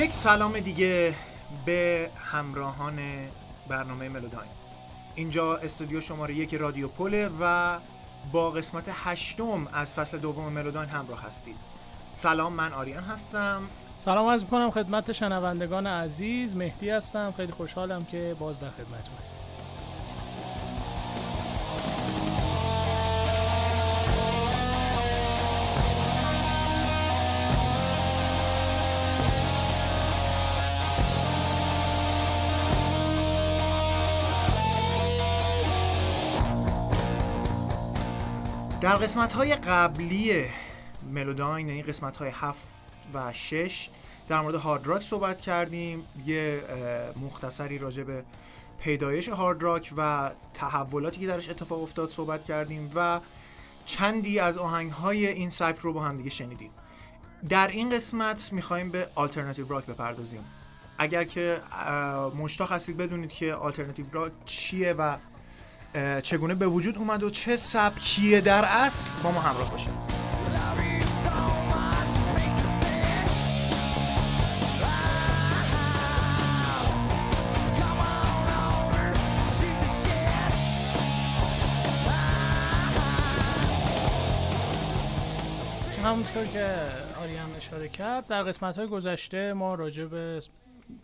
یک سلام دیگه به همراهان برنامه ملوداین. اینجا استودیو شماره یک رادیو پله و با قسمت هشتم از فصل دوم ملوداین همراه هستید. سلام من آریان هستم. سلام عرض می‌کنم خدمت شنوندگان عزیز. مهدی هستم. خیلی خوشحالم که باز در خدمتتون هستیم در قسمت های قبلی ملوداین یعنی قسمت های 7 و 6 در مورد هارد راک صحبت کردیم. یه مختصری راجع به پیدایش هارد راک و تحولاتی که درش اتفاق افتاد صحبت کردیم و چندی از آهنگ های این سبک رو با هم دیگه شنیدیم. در این قسمت می‌خوایم به آلترناتیو راک بپردازیم. اگر که مشتاق هستید بدونید که آلترناتیو راک چیه و چگونه به وجود اومد و چه سبکیه در اصل؟ با ما همراه باشید. همونطور که آریان اشاره کرد در قسمت های گذشته ما راجع به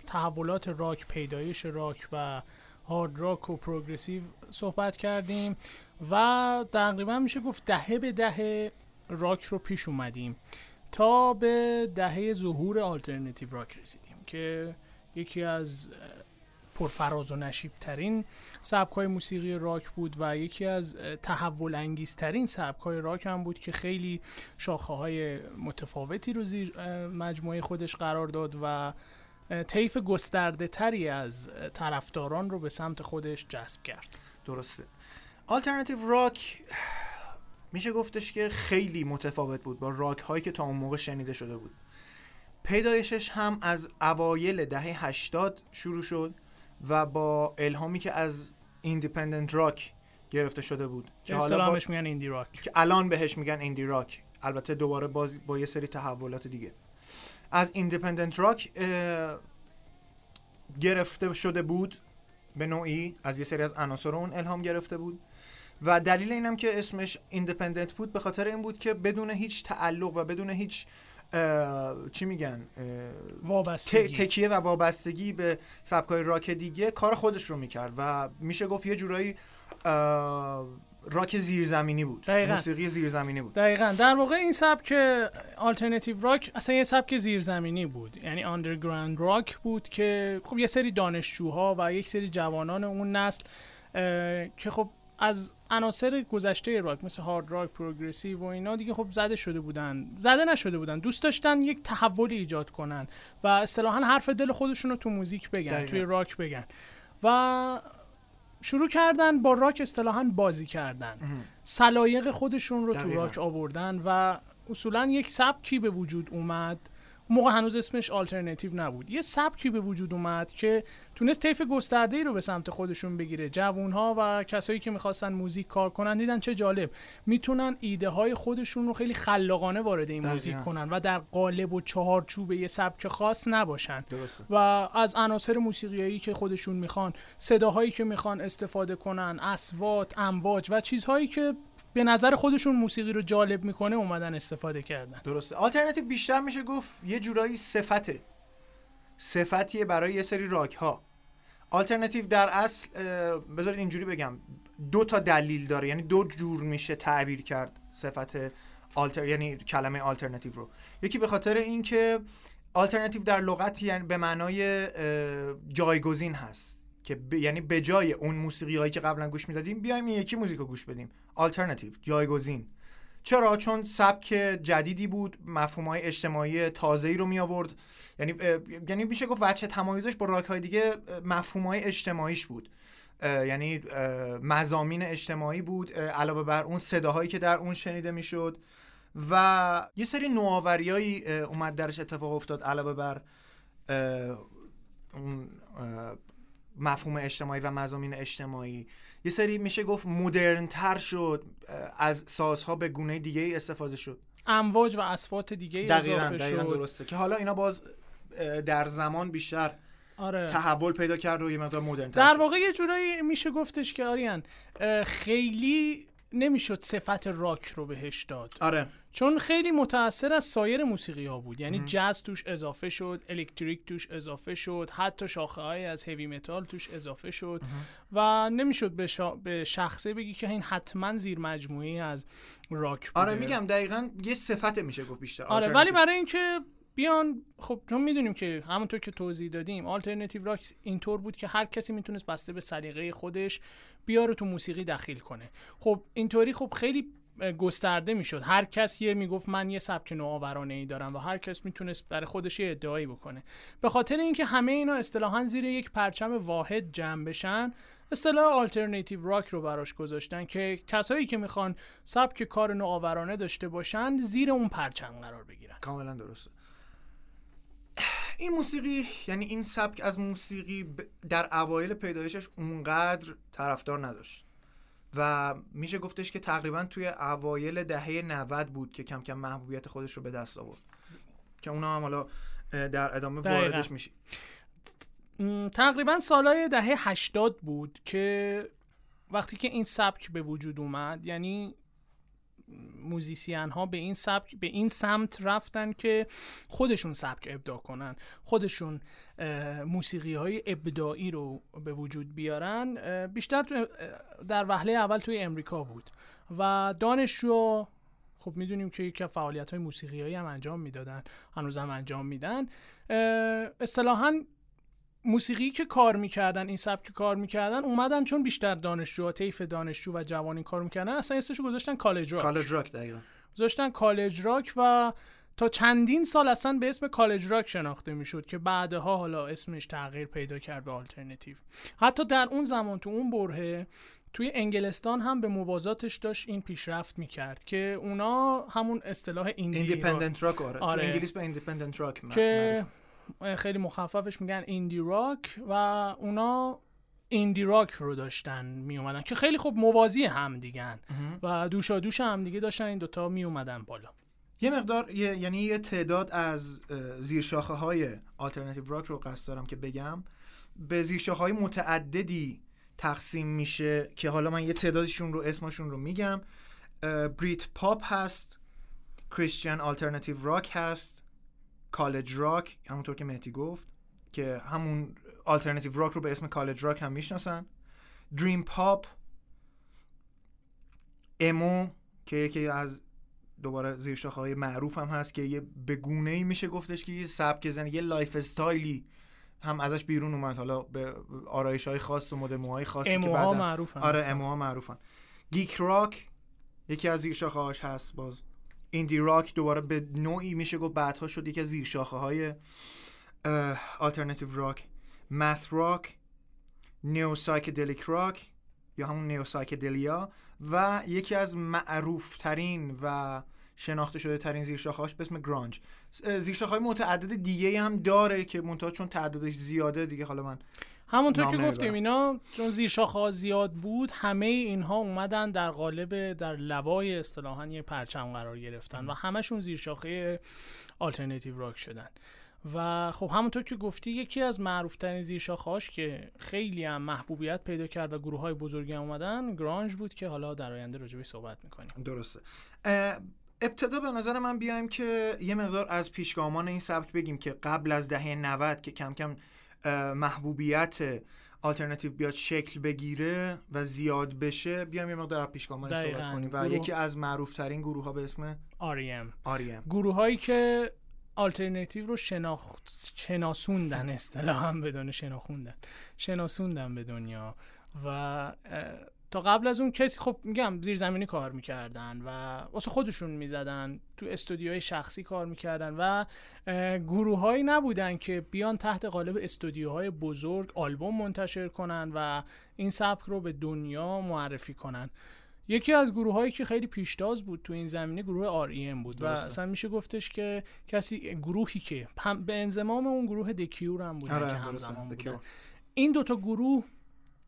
تحولات راک پیدایش راک و هارد راک و پروگرسیو صحبت کردیم و تقریبا میشه گفت دهه به دهه راک رو پیش اومدیم تا به دهه ظهور آلترنتیو راک رسیدیم که یکی از پرفراز و نشیب ترین سبک های موسیقی راک بود و یکی از تحول انگیزترین سبک های راک هم بود که خیلی شاخه های متفاوتی رو زیر مجموعه خودش قرار داد و طیف گسترده تری از طرفداران رو به سمت خودش جذب کرد. درسته. alternative rock میشه گفتش که خیلی متفاوت بود با راک هایی که تا اون موقع شنیده شده بود. پیدایشش هم از اوایل دهه 80 شروع شد و با الهامی که از independent rock گرفته شده بود. که حالا با... میگن indie rock که الان بهش میگن indie rock البته دوباره باز با یه سری تحولات دیگه. از independent rock گرفته شده بود به نوعی از یه سری از عناصر اون الهام گرفته بود. و دلیل اینم که اسمش independent بود به خاطر این بود که بدون هیچ تعلق و بدون هیچ چی میگن وابستگی. تکیه و وابستگی به سبکای راک دیگه کار خودش رو می‌کرد. و میشه گفت یه جورایی راک زیرزمینی بود. دقیقا. موسیقی زیرزمینی بود. دقیقا. در واقع این سبک alternative rock اصلا یه سبک زیرزمینی بود. یعنی underground rock بود که خب یه سری دانشجوها و یک سری جوانان اون نسل که خب از عناصر گذشته راک مثل hard rock progressive و اینا دیگه خب زده شده بودن. زده نشده بودن. دوست داشتن یک تحول ایجاد کنن و اصطلاحا حرف دل خودشون رو تو موزیک بگن دقیقا. توی راک بگن. و شروع کردن با راک اصطلاحا بازی کردن سلایق خودشون رو تو دقیقا. راک آوردن و اصولا یک سبکی به وجود اومد موقع هنوز اسمش آلترناتیو نبود. یه سبکی به وجود اومد که تونست طیف گسترده ای رو به سمت خودشون بگیره. جوونها و کسایی که می‌خواستن موزیک کار کنن دیدن چه جالب. می‌تونن ایده های خودشون رو خیلی خلاقانه وارد این. موزیک کنن و در قالب و چهارچوب یه سبک خاص نباشن. درسته. و از عناصر موسیقیایی که خودشون می‌خوان صداهایی که می‌خوان استفاده کنن اسوات امواج و چیزهایی که به نظر خودشون موسیقی رو جالب می‌کنه اومدن استفاده کردن. درسته. آلترناتیو بیشتر میشه گفت یه جورایی صفته. صفتیه برای یه سری راک ها آلترناتیو در اصل بذارید اینجوری بگم. دو تا دلیل داره. یعنی دو جور میشه تعبیر کرد صفت آلتر یعنی کلمه آلترناتیو رو. یکی به خاطر اینکه آلترناتیو در لغت یعنی به معنای جایگزین هست. که ب... یعنی به جای اون موسیقی هایی که قبلا گوش می‌دادیم بیایم این یکی موزیک گوش بدیم. آلترناتیو جایگزین. چرا؟ چون سبک جدیدی بود مفهوم های اجتماعی تازه‌ای رو می آورد یعنی یعنی میشه گفت وجه تمایزش با راک های دیگه مفهوم های اجتماعیش بود. یعنی مزامین اجتماعی بود علاوه بر اون صداهایی که در اون شنیده می‌شد. و یه سری نوآوریایی اومد درش اتفاق افتاد علاوه بر مفهوم اجتماعی و مزامین اجتماعی. یه سری میشه گفت مدرن تر شد از سازها به گونه دیگه ای استفاده شد. امواج و اسوات دیگه دقیقا, اضافه دقیقا شد. درسته. که حالا اینا باز در زمان بیشتر آره. تحول پیدا کرد و یه مقدار مدرن در واقع یه جورایی میشه گفتش که آریان خیلی نمی‌شد صفت راک رو بهش داد. آره. چون خیلی متاثر از سایر موسیقی ها بود. یعنی جاز توش اضافه شد electric توش اضافه شد حتی شاخه های از heavy metal توش اضافه شد و نمی‌شد به, به شخصه بگی که این حتما زیر مجموعه از راک بوده. آره میگم دقیقا یه صفت میشه گفت بیشتر آره ولی برای اینکه بیان خب چون می‌دونیم که همونطور که توضیح دادیم alternative rock اینطور بود که هر کسی می‌تونست بسته به سلیقه خودش بیاره تو موسیقی دخیل کنه. خب اینطوری خب خیلی گسترده می‌شد. هر کس یه می‌گفت من یه سبک نوآورانه ای دارم و هر کس می‌تونست برای خودش یه ادعایی بکنه. به خاطر اینکه همه اینا اصطلاحا زیر یک پرچم واحد جمع بشن اصطلاح آلترناتیو راک رو براش گذاشتن که کسایی که می‌خوان سبک کار نوآورانه داشته باشن زیر اون پرچم قرار بگیرن. کاملا درسته. این موسیقی یعنی این سبک از موسیقی در اوایل پیدایشش اونقدر طرفدار نداشت. و میشه گفتش که تقریبا توی اوایل دهه 90 بود که کم کم محبوبیت خودش رو به دست آورد. که اونا هم حالا در ادامه واردش میشی تقریبا سالهای دهه 80 بود که وقتی که این سبک به وجود اومد یعنی موزیسین ها به این سبک به این سمت رفتن که خودشون سبک ابداع کنن. خودشون موسیقی های ابداعی رو به وجود بیارن. بیشتر در وهله اول توی امریکا بود. و دانشجو خب می‌دونیم که یکی فعالیت های موسیقی هم انجام می‌دادن. هنوز هم انجام میدن. اصطلاحا موسیقی که کار می‌کردن این سبک کار می‌کردن اومدن چون بیشتر دانشجو طیف دانشجو و جوانی کار می‌کردن اصلا اسمشو گذاشتن کالج راک. کالج راک دقیقا. گذاشتن college rock و تا چندین سال اصلا به اسم college rock شناخته می‌شد که بعدها حالا اسمش تغییر پیدا کرد به آلترنتیو حتی در اون زمان تو اون برهه توی انگلستان هم به موازاتش داشت این پیشرفت می‌کرد که اونا همون اصطلاح indie independent rock آره. آره. تو انگلیس به independent rock که خیلی مخففش میگن indie rock و اونا indie rock رو داشتن می اومدن که خیلی خوب موازی هم دیگن و دوشا دوش هم دیگه داشتن این دوتا می اومدن بالا. یه مقدار یعنی یه تعداد از زیرشاخه های alternative rock رو قصد دارم که بگم. به زیرشاخه های متعددی تقسیم میشه که حالا من یه تعدادشون رو اسمشون رو میگم. بریت پاپ هست Christian alternative rock هست. college rock همونطور که مهدی گفت که همون alternative rock رو به اسم college rock هم می‌شناسن. dream pop emo که یکی از دوباره زیر های معروف هم هست که یه بگونه ای میشه گفتش که یه سبک زندگی یه lifestyle ی هم ازش بیرون اومد. حالا به آرایش های خاص و مدل موهای خاصی که بعد معروفن آره emo ها معروفن. geek rock یکی از زیر هاش هست باز. indie rock دوباره به نوعی میشه گفت بعدها شد یکی از زیر شاخه های alternative rock math rock neo-psychedelic rock یا همون neo-psychedelia و یکی از معروف ترین و شناخته شده ترین زیرشاخهاش به اسم grunge زیرشاخه های متعدد دیگه هم داره که منتها چون تعدادش زیاده دیگه حالا من همونطور که گفتیم اینا چون زیر زیاد بود همه اینها اومدن در قالب در لوای اصطلاحا یه پرچم قرار گرفتن و همشون زیر شاخه آلترناتیو راک شدن. و خب همونطور که گفتی یکی از معروفترین زیر هاش که خیلی هم محبوبیت پیدا کرد و گروه های بزرگی هم اومدن گرانج بود که حالا در آینده راجبش صحبت می‌کنیم. درسته. ابتدا به نظر من بیایم که یه مقدار از پیشگامان این سبک بگیم که قبل از دهه 90 که کم کم محبوبیت آلترناتیو بیاد شکل بگیره و زیاد بشه بیام یه مقدار پیشگامان صحبت کنیم. و یکی از معروف ترین گروه ها به اسم آریم آریم گروه هایی که آلترناتیو رو شناخت شناسوندن اصطلاحا بدون شناخوندن. شناسوندن به دنیا و تا قبل از اون کسی خب میگم زیرزمینی کار می‌کردن و واسه خودشون می‌زدن تو استودیوهای شخصی کار می‌کردن و گروههایی نبودن که بیان تحت قالب استودیوهای بزرگ آلبوم منتشر کنن و این سبک رو به دنیا معرفی کنن. یکی از گروه هایی که خیلی پیشتاز بود تو این زمینه گروه R.E.M. بود و اصلا میشه گفتش که کسی گروهی که به انضمام اون گروه The Cure هم بودن آره که همزمان این دوتا گروه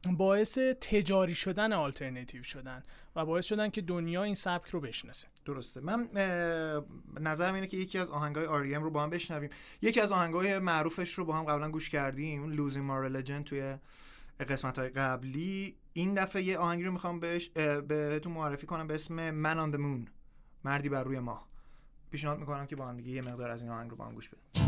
باعث تجاری شدن آلترنتیو شدن و باعث شدن که دنیا این سبک رو بشناسه. درسته. من نظرم اینه که یکی از آهنگای R.E.M. رو با هم بشنویم. یکی از آهنگای معروفش رو با هم قبلا گوش کردیم Losing My Religion توی قسمت های قبلی. این دفعه یه آهنگی رو می‌خوام بهش بهتون معرفی کنم به اسم من آن مون مردی بر روی ماه. پیشنهاد می‌کنم که با هم دیگه یه مقدار از این آهنگ رو با هم گوش بدیم.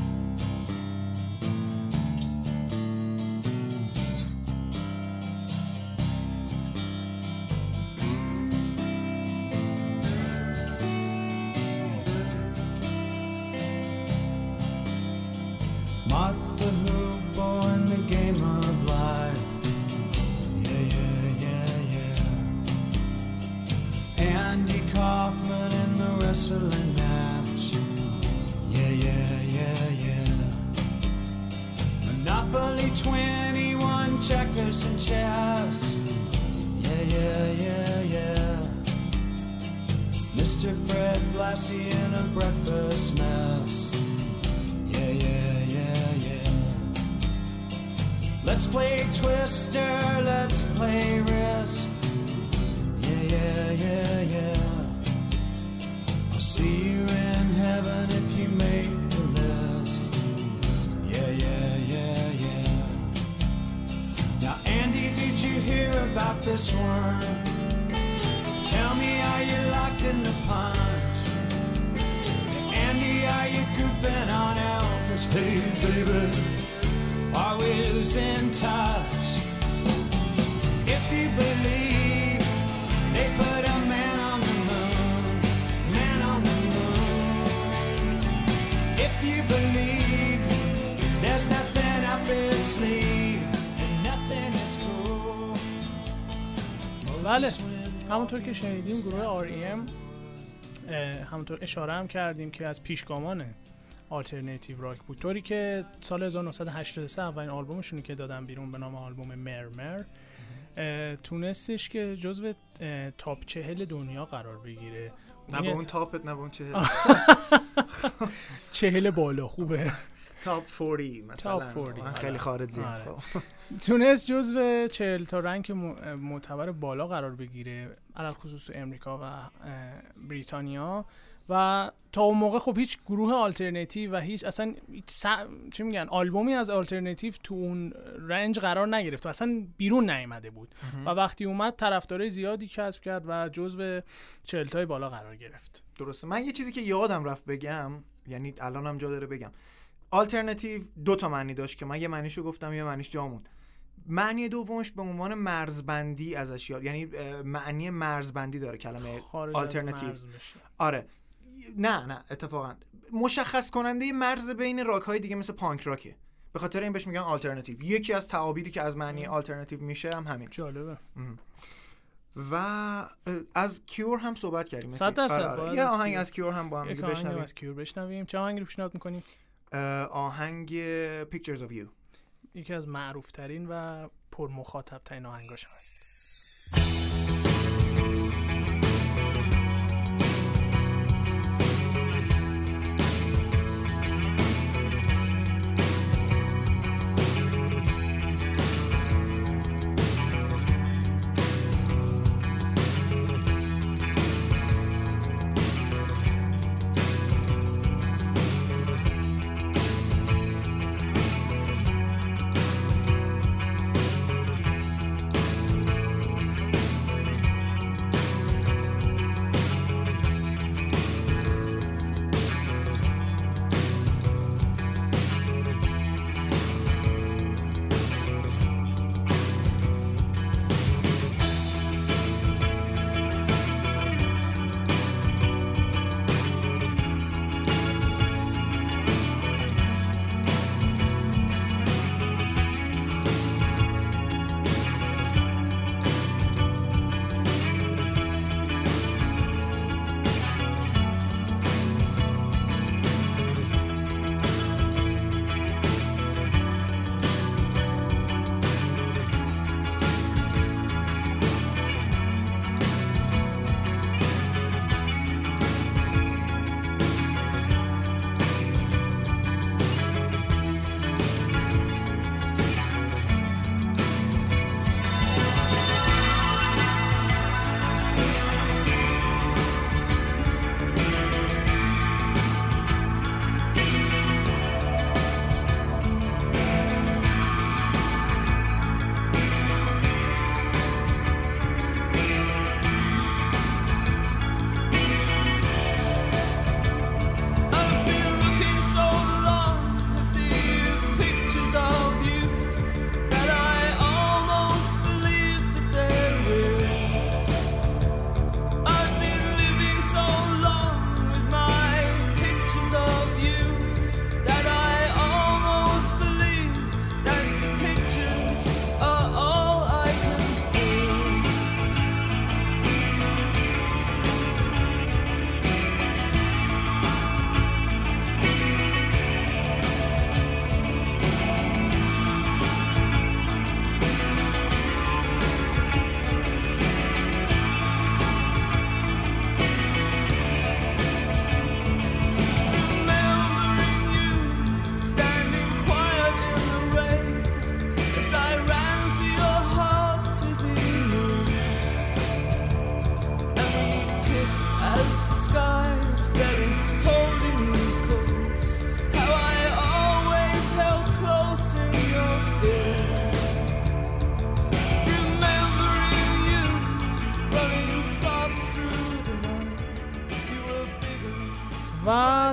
feeling out. Yeah, yeah, yeah, yeah. Monopoly 21, checkers and chess. Yeah, yeah, yeah, yeah. Mr. Fred Blassie in a breakfast mess. Yeah, yeah, yeah, yeah. Let's play Twister, let's play Risk. Yeah, yeah, yeah. See you in heaven if you make the list. Yeah, yeah, yeah, yeah. Now, Andy, did you hear about this one? Tell me, are you locked in the pond? Andy, are you goofing on Elvis? Hey, baby, are we losing touch? If you believe. بله. همونطور که شنیدیم گروه R.E.M همونطور اشاره هم کردیم که از پیشگامان آلترناتیو راک بود. طوری که سال 1983 اولین آلبومشونی که دادن بیرون به نام آلبوم مرمر تونستش که جزو تاپ چهل دنیا قرار بگیره. نه به اون تاپت نه به اون چهل. چهل بالا خوبه. تاپ 40 مثلا. top 40 خیلی خارج زیر آره. خب. تونست جزو 40 تا آهنگ معتبر بالا قرار بگیره علی‌الخصوص تو امریکا و بریتانیا. و تا اون موقع خب هیچ گروه آلترناتیو و هیچ اصلا س... چی میگن آلبومی از آلترناتیو تو اون رنج قرار نگرفت و اصلا بیرون نیامده بود. و وقتی اومد طرفدارای زیادی کسب کرد و جزو چلتای بالا قرار گرفت. درسته. من یه چیزی که یادم رفت بگم یعنی الانم جا داره بگم. آلترناتیو دو تا معنی داشت که من یه معنیشو گفتم یه معنیش جامون معنی دومش به عنوان مرزبندی ازش یاد یعنی معنی مرزبندی داره کلمه آلترناتیو آره. نه نه اتفاقا. مشخص کننده مرز بین راک های دیگه مثل پانک راکه. به خاطر این بهش میگن آلترناتیو یکی از تعابیری که از معنی آلترناتیو میشه هم همین. جالبه. و از کیور هم صحبت کردیم. صد درصد آره. یه آهنگ از کیور هم با هم بشنویم. از کیور بشنویم. چه آهنگی رو پیشنهاد می‌کنیم؟ آهنگ Pictures of You. یکی از معروف ترین و پر مخاطب ترین آهنگاش هست.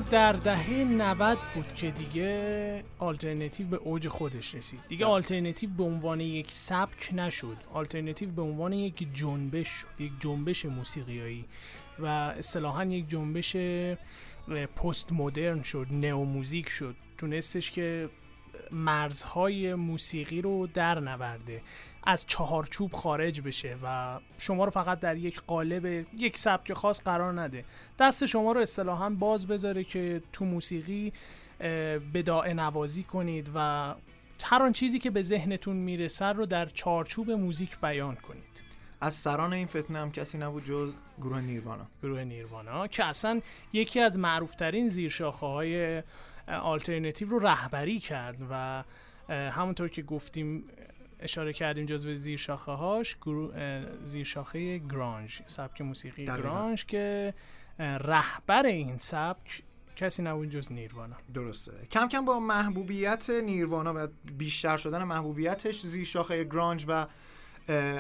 در دهه 90 بود که دیگه آلترنتیو به اوج خودش رسید. دیگه بله. آلترنتیو به عنوان یک سبک نشد. آلترنتیو به عنوان یک جنبش شد یک جنبش موسیقیایی و اصطلاحا یک جنبش پست مدرن شد neo music شد. تونستش که مرزهای موسیقی رو در نورده. از چهارچوب خارج بشه و شما رو فقط در یک قالب یک سبک خاص قرار نده. دست شما رو اصطلاحا باز بذاره که تو موسیقی بداعه نوازی کنید و هر آن چیزی که به ذهنتون می‌رسه رو در چارچوب موزیک بیان کنید. از سران این فتنه هم کسی نبود جز گروه نیروانا. گروه نیروانا که اصلا یکی از معروفترین زیرشاخه های آلترنتیو رو رهبری کرد و همونطور که گفتیم اشاره کردیم جزو زیرشاخه هاش گرو- اه، زیرشاخه گرانج سبک موسیقی دقیقاً. گرانج که رهبر این سبک کسی نبود جز نیروانا. درسته. کم کم با محبوبیت نیروانا و بیشتر شدن محبوبیتش زیر شاخه گرانج و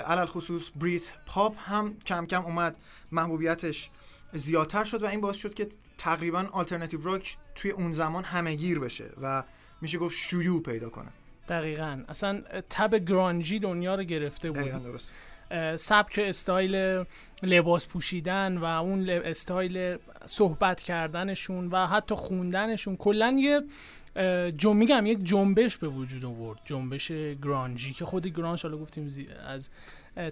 علل خصوص بریت پاپ هم کم کم اومد. محبوبیتش زیادتر شد و این باعث شد که تقریبا آلترناتیو راک توی اون زمان همه گیر بشه و میشه گفت شیوع پیدا کنه. دقیقا. اصلا تب grunge ی دنیا رو گرفته بود. دقیقا درست سبک استایل لباس پوشیدن و اون استایل صحبت کردنشون و حتی خوندنشون. کلا یه جم میگم یک جنبش به وجود آورد. جنبش grunge ی که خود grunge حالا گفتیم از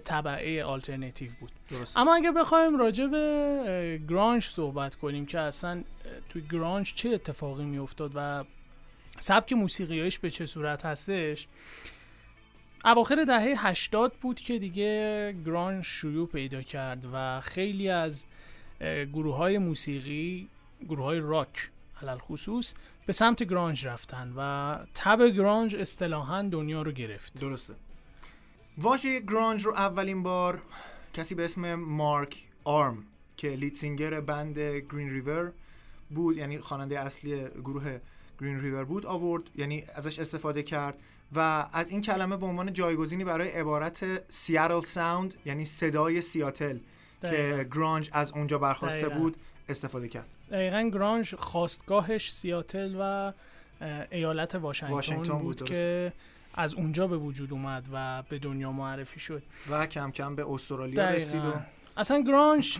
طبعه آلترنتیو بود. درست. اما اگر بخوایم راجع به grunge صحبت کنیم که اصلا توی گرانج چه اتفاقی میافتاد و سبک موسیقیایش به چه صورت هستش؟ اواخر دهه 80 بود که دیگه گرانج شیوع پیدا کرد و خیلی از گروه های موسیقی گروه های راک علل خصوص به سمت گرانج رفتن و تب گرانج اصطلاحا دنیا رو گرفت. درسته. واژه گرانج رو اولین بار کسی به اسم مارک آرم که lead singer band Green River بود یعنی خواننده اصلی گروه Green River بود آورد یعنی ازش استفاده کرد و از این کلمه به عنوان جایگزینی برای عبارت Seattle sound یعنی صدای سیاتل دقیقاً. که grunge از اونجا برخواسته دقیقاً. بود استفاده کرد دقیقا grunge خاستگاهش سیاتل و ایالت واشنگتن, واشنگتن بود, بود،. که از اونجا به وجود اومد و به دنیا معرفی شد و کم کم به استرالیا رسید و. اصلا grunge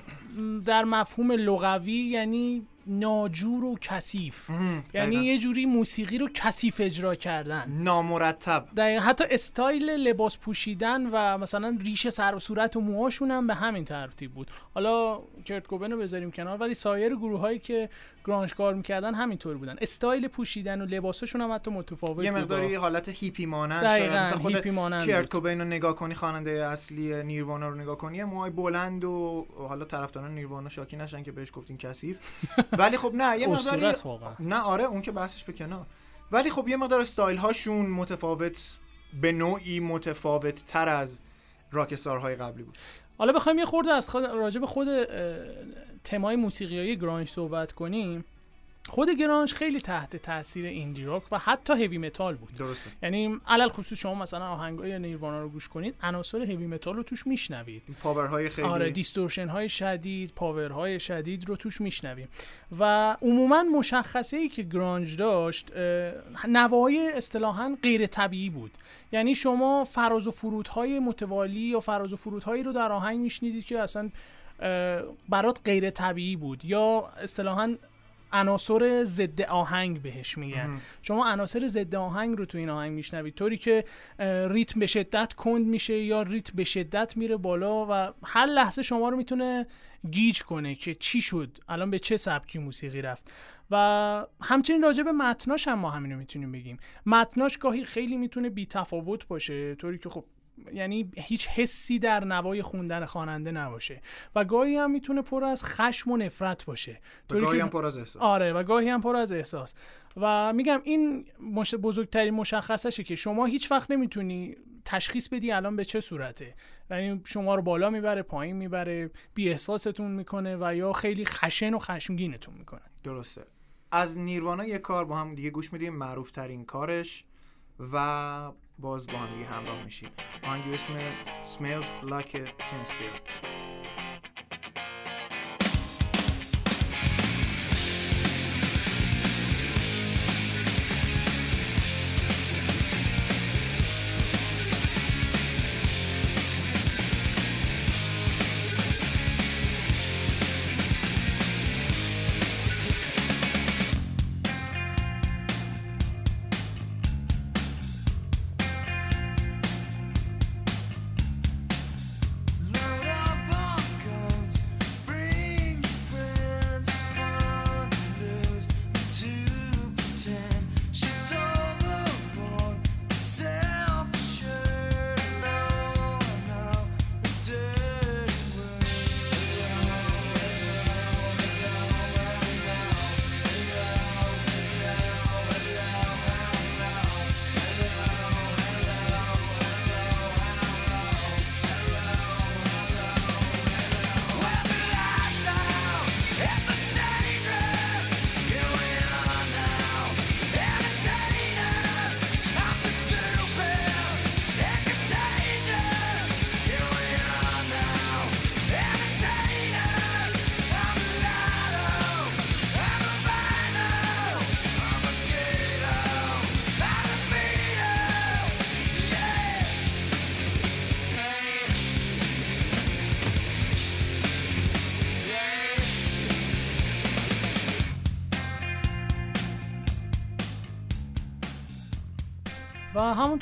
در مفهوم لغوی یعنی ناجور و کثیف. یعنی. یه جوری موسیقی رو کثیف اجرا کردن. نامرتب. دقیقا. حتی استایل لباس پوشیدن و مثلا ریش سر و صورت و موهاشون هم به همین ترتیب بود. حالا کرت کوبن رو بذاریم کنار ولی سایر گروه هایی که grunge کار می‌کردن همینطور بودن. استایل پوشیدن و لباسشون هم حتی متفاوت یه مقداری حالت هیپی مانند دقیقاً، مثلا خود هیپی مانند کرت بود. کوبین رو نگاه کنی خواننده اصلی نیروانا رو نگاه کنی موهای بلند و حالا طرفداران نیروانا شاکی نشن که بهش گفتین کثیف. ولی خب نه یه واقعا. نه آره اون که بحثش به کنار. ولی خب یه مقدار استایل هاشون متفاوت به نوعی متفاوت تر از rockstar های قبلی بود. حالا بخوایم یه خورده از خود راجع به خود تمای موسیقیایی grunge صحبت کنیم. خود grunge خیلی تحت تاثیر indie rock و حتی heavy metal بود. درسته. یعنی علی الخصوص شما مثلا آهنگای نیروانا رو گوش کنید عناصر heavy metal رو توش میشنوید. پاورهای خیلی. آره دیستورشن های شدید پاور های شدید رو توش میشنویم. و عموما مشخصه ای که گرانج داشت اه، نواهای اصطلاحا غیر طبیعی بود. یعنی شما فراز و فرودهای متوالی یا فراز و فرودهایی رو در آهنگ میشنیدید که اصلا برات غیر طبیعی بود یا اصطلاحا عناصر ضد آهنگ بهش میگن. شما عناصر ضد آهنگ رو تو این آهنگ میشنوید. طوری که ریتم به شدت کند میشه یا ریتم به شدت میره بالا و هر لحظه شما رو می‌تونه گیج کنه که چی شد الان به چه سبکی موسیقی رفت. و همچنین راجع به متناش هم ما همینو می‌تونیم بگیم. متناش گاهی خیلی می‌تونه بی تفاوت باشه طوری که خب یعنی هیچ حسی در نوای خوندن خواننده نباشه. و گاهی هم می‌تونه پر از خشم و نفرت باشه. و گاهی هم پر از احساس. آره و گاهی هم پر از احساس. و میگم این مش... بزرگترین مشخصشه که شما هیچ وقت نمی‌تونی تشخیص بدی الان به چه صورته. یعنی شما رو بالا می‌بره پایین می‌بره بی احساستون می‌کنه و یا خیلی خشن و خشمگینتون می‌کنه. درسته. از نیروانا یه کار با هم دیگه گوش میدیم معروف ترین کارش. و باز با هم دیگه همراه میشیم. آهنگی به اسم Smells Like a Teen Spirit.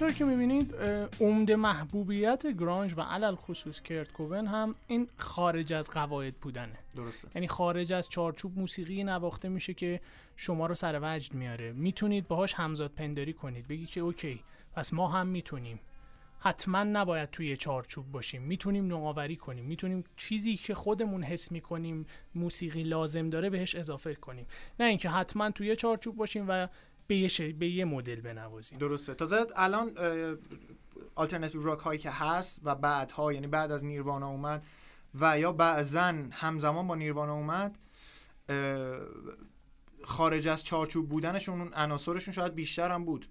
همونطور که می‌بینید عمده محبوبیت گرانج و علل خصوص کرت کوبن هم این خارج از قواعد بودنه. درسته. یعنی خارج از چارچوب موسیقی نواخته میشه که شما رو سر وجد میاره. می‌تونید باهاش همزاد پنداری کنید. بگی که اوکی پس ما هم می‌تونیم. حتما نباید توی چارچوب باشیم. می‌تونیم نوآوری کنیم. می‌تونیم چیزی که خودمون حس می‌کنیم موسیقی لازم داره بهش اضافه کنیم. نه اینکه حتما توی چارچوب باشیم و به یه, به یه مدل بنوازیم. درسته. تازه الان آلترناتیو راک هایی که هست و بعدها یعنی بعد از نیروانا اومد و یا بعضا همزمان با نیروانا اومد خارج از چارچوب بودنشون اون عناصرشون شاید بیشتر هم بود.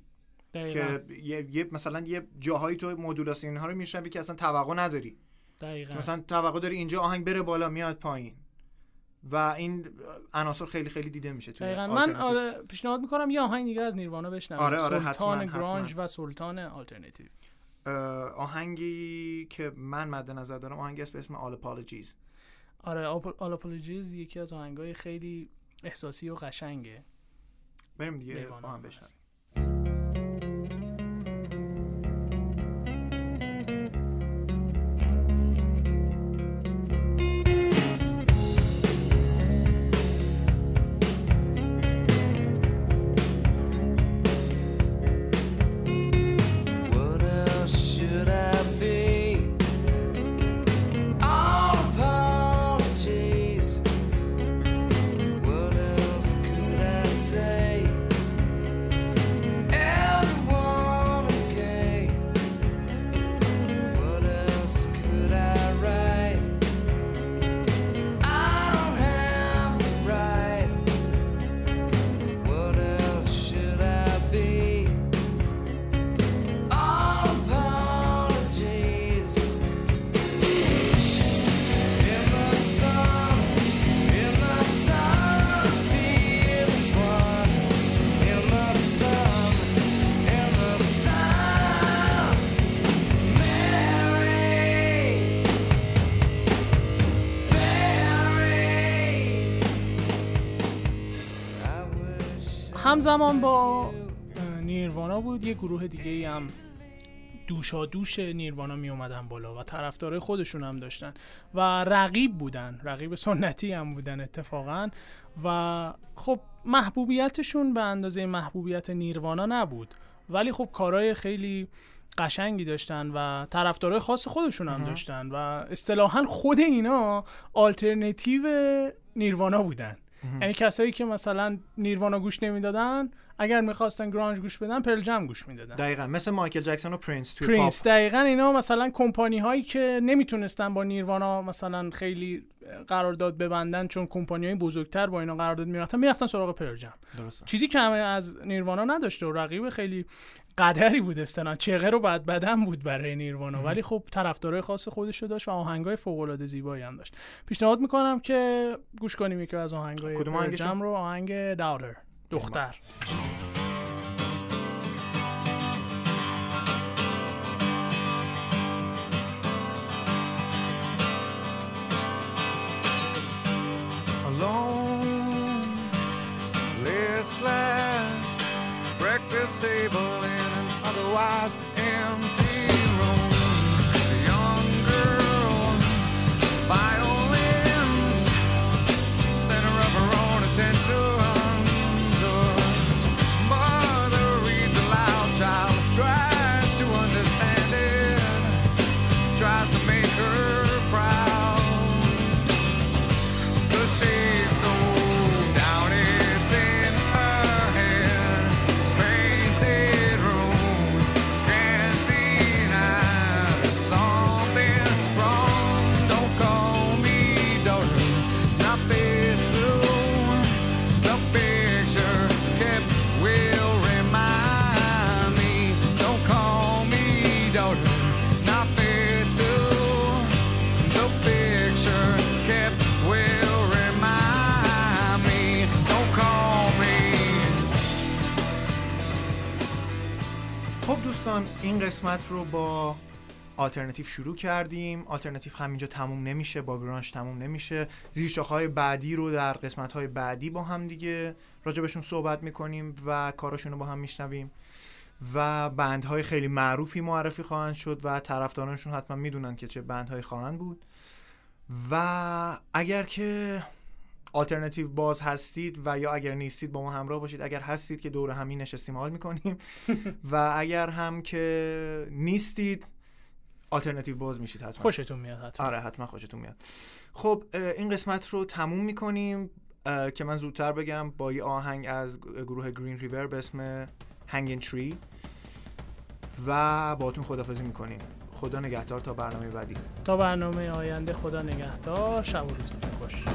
که یه, مثلا یه جاهایی تو مدولاسیون ها رو میشنوی که اصلا توقع نداری. دقیقا. مثلا توقع داری اینجا آهنگ بره بالا میاد پایین. و این عناصر خیلی خیلی دیده میشه توی من آره پیشنهاد می‌کنم یه آهنگ دیگه از نیروانا بشنویم. آره آره سلطان grunge و سلطان آلترناتیو. آهنگی که من مد نظر دارم آهنگی است به اسم All Apologies آره All Apologies یکی از آهنگای خیلی احساسی و قشنگه. بریم دیگه با هم بشنویم. همزمان با نیروانا بود یه گروه دیگه ای هم دوشا دوش نیروانا می اومدن بالا و طرفدارای خودشون هم داشتن و رقیب بودن رقیب سنتی هم بودن اتفاقا و خب محبوبیتشون به اندازه محبوبیت نیروانا نبود. ولی خب کارهای خیلی قشنگی داشتن و طرفدارای خاص خودشون هم داشتن و اصطلاحا خود اینا آلترنتیو نیروانا بودن. یعنی کسایی که مثلا نیروانا گوش نمی‌دادن اگر می‌خواستن گرانج گوش بدن پرل جم گوش می‌دادن. دقیقا مثل مایکل جکسون و پرینس توی پرینس. پاپ. دقیقا اینا مثلا کمپانی هایی که نمی‌تونستن با نیروانا مثلا خیلی قرارداد ببندن چون کمپانی های بزرگتر با اینا قرارداد می‌رفتن می‌رفتن سراغ پرل جم. چیزی که همه از نیروانا نداشته و رقیب خیلی قدری بود استنا چغه رو بعد بدن بود برای نیروانا. ولی خب طرفدارای خاص خودش رو داشت و آهنگای فوق العاده زیبایی هم داشت. پیشنهاد می‌کنم که گوش کنیم یکی از آهنگای جم رو. آهنگ داوتر دختر. قسمت رو با آلترناتیو شروع کردیم. آلترناتیو همینجا تموم نمیشه با گرانش تموم نمیشه. زیر های بعدی رو در قسمت های بعدی با هم دیگه راجبشون صحبت می‌کنیم و کاراشون رو با هم میشنویم و بندهای خیلی معروفی معرفی خواهند شد و طرفدارانشون حتما می‌دونن که چه بندهایی خواهند بود. و اگر که آلترناتیو باز هستید و یا اگر نیستید با ما همراه باشید. اگر هستید که دور همین نشستیم حال می‌کنیم. و اگر هم که نیستید آلترناتیو باز میشید حتما. خوشتون میاد حتما. آره حتما خوشتون میاد. خب این قسمت رو تموم می‌کنیم. که من زودتر بگم با یه آهنگ از گروه گرین ریور به اسم هنگین تری و باتون خدافزی می‌کنیم. خدا نگهدار تا برنامه بعدی. تا برنامه آینده خدا نگهدار. شب و روزتون خوش.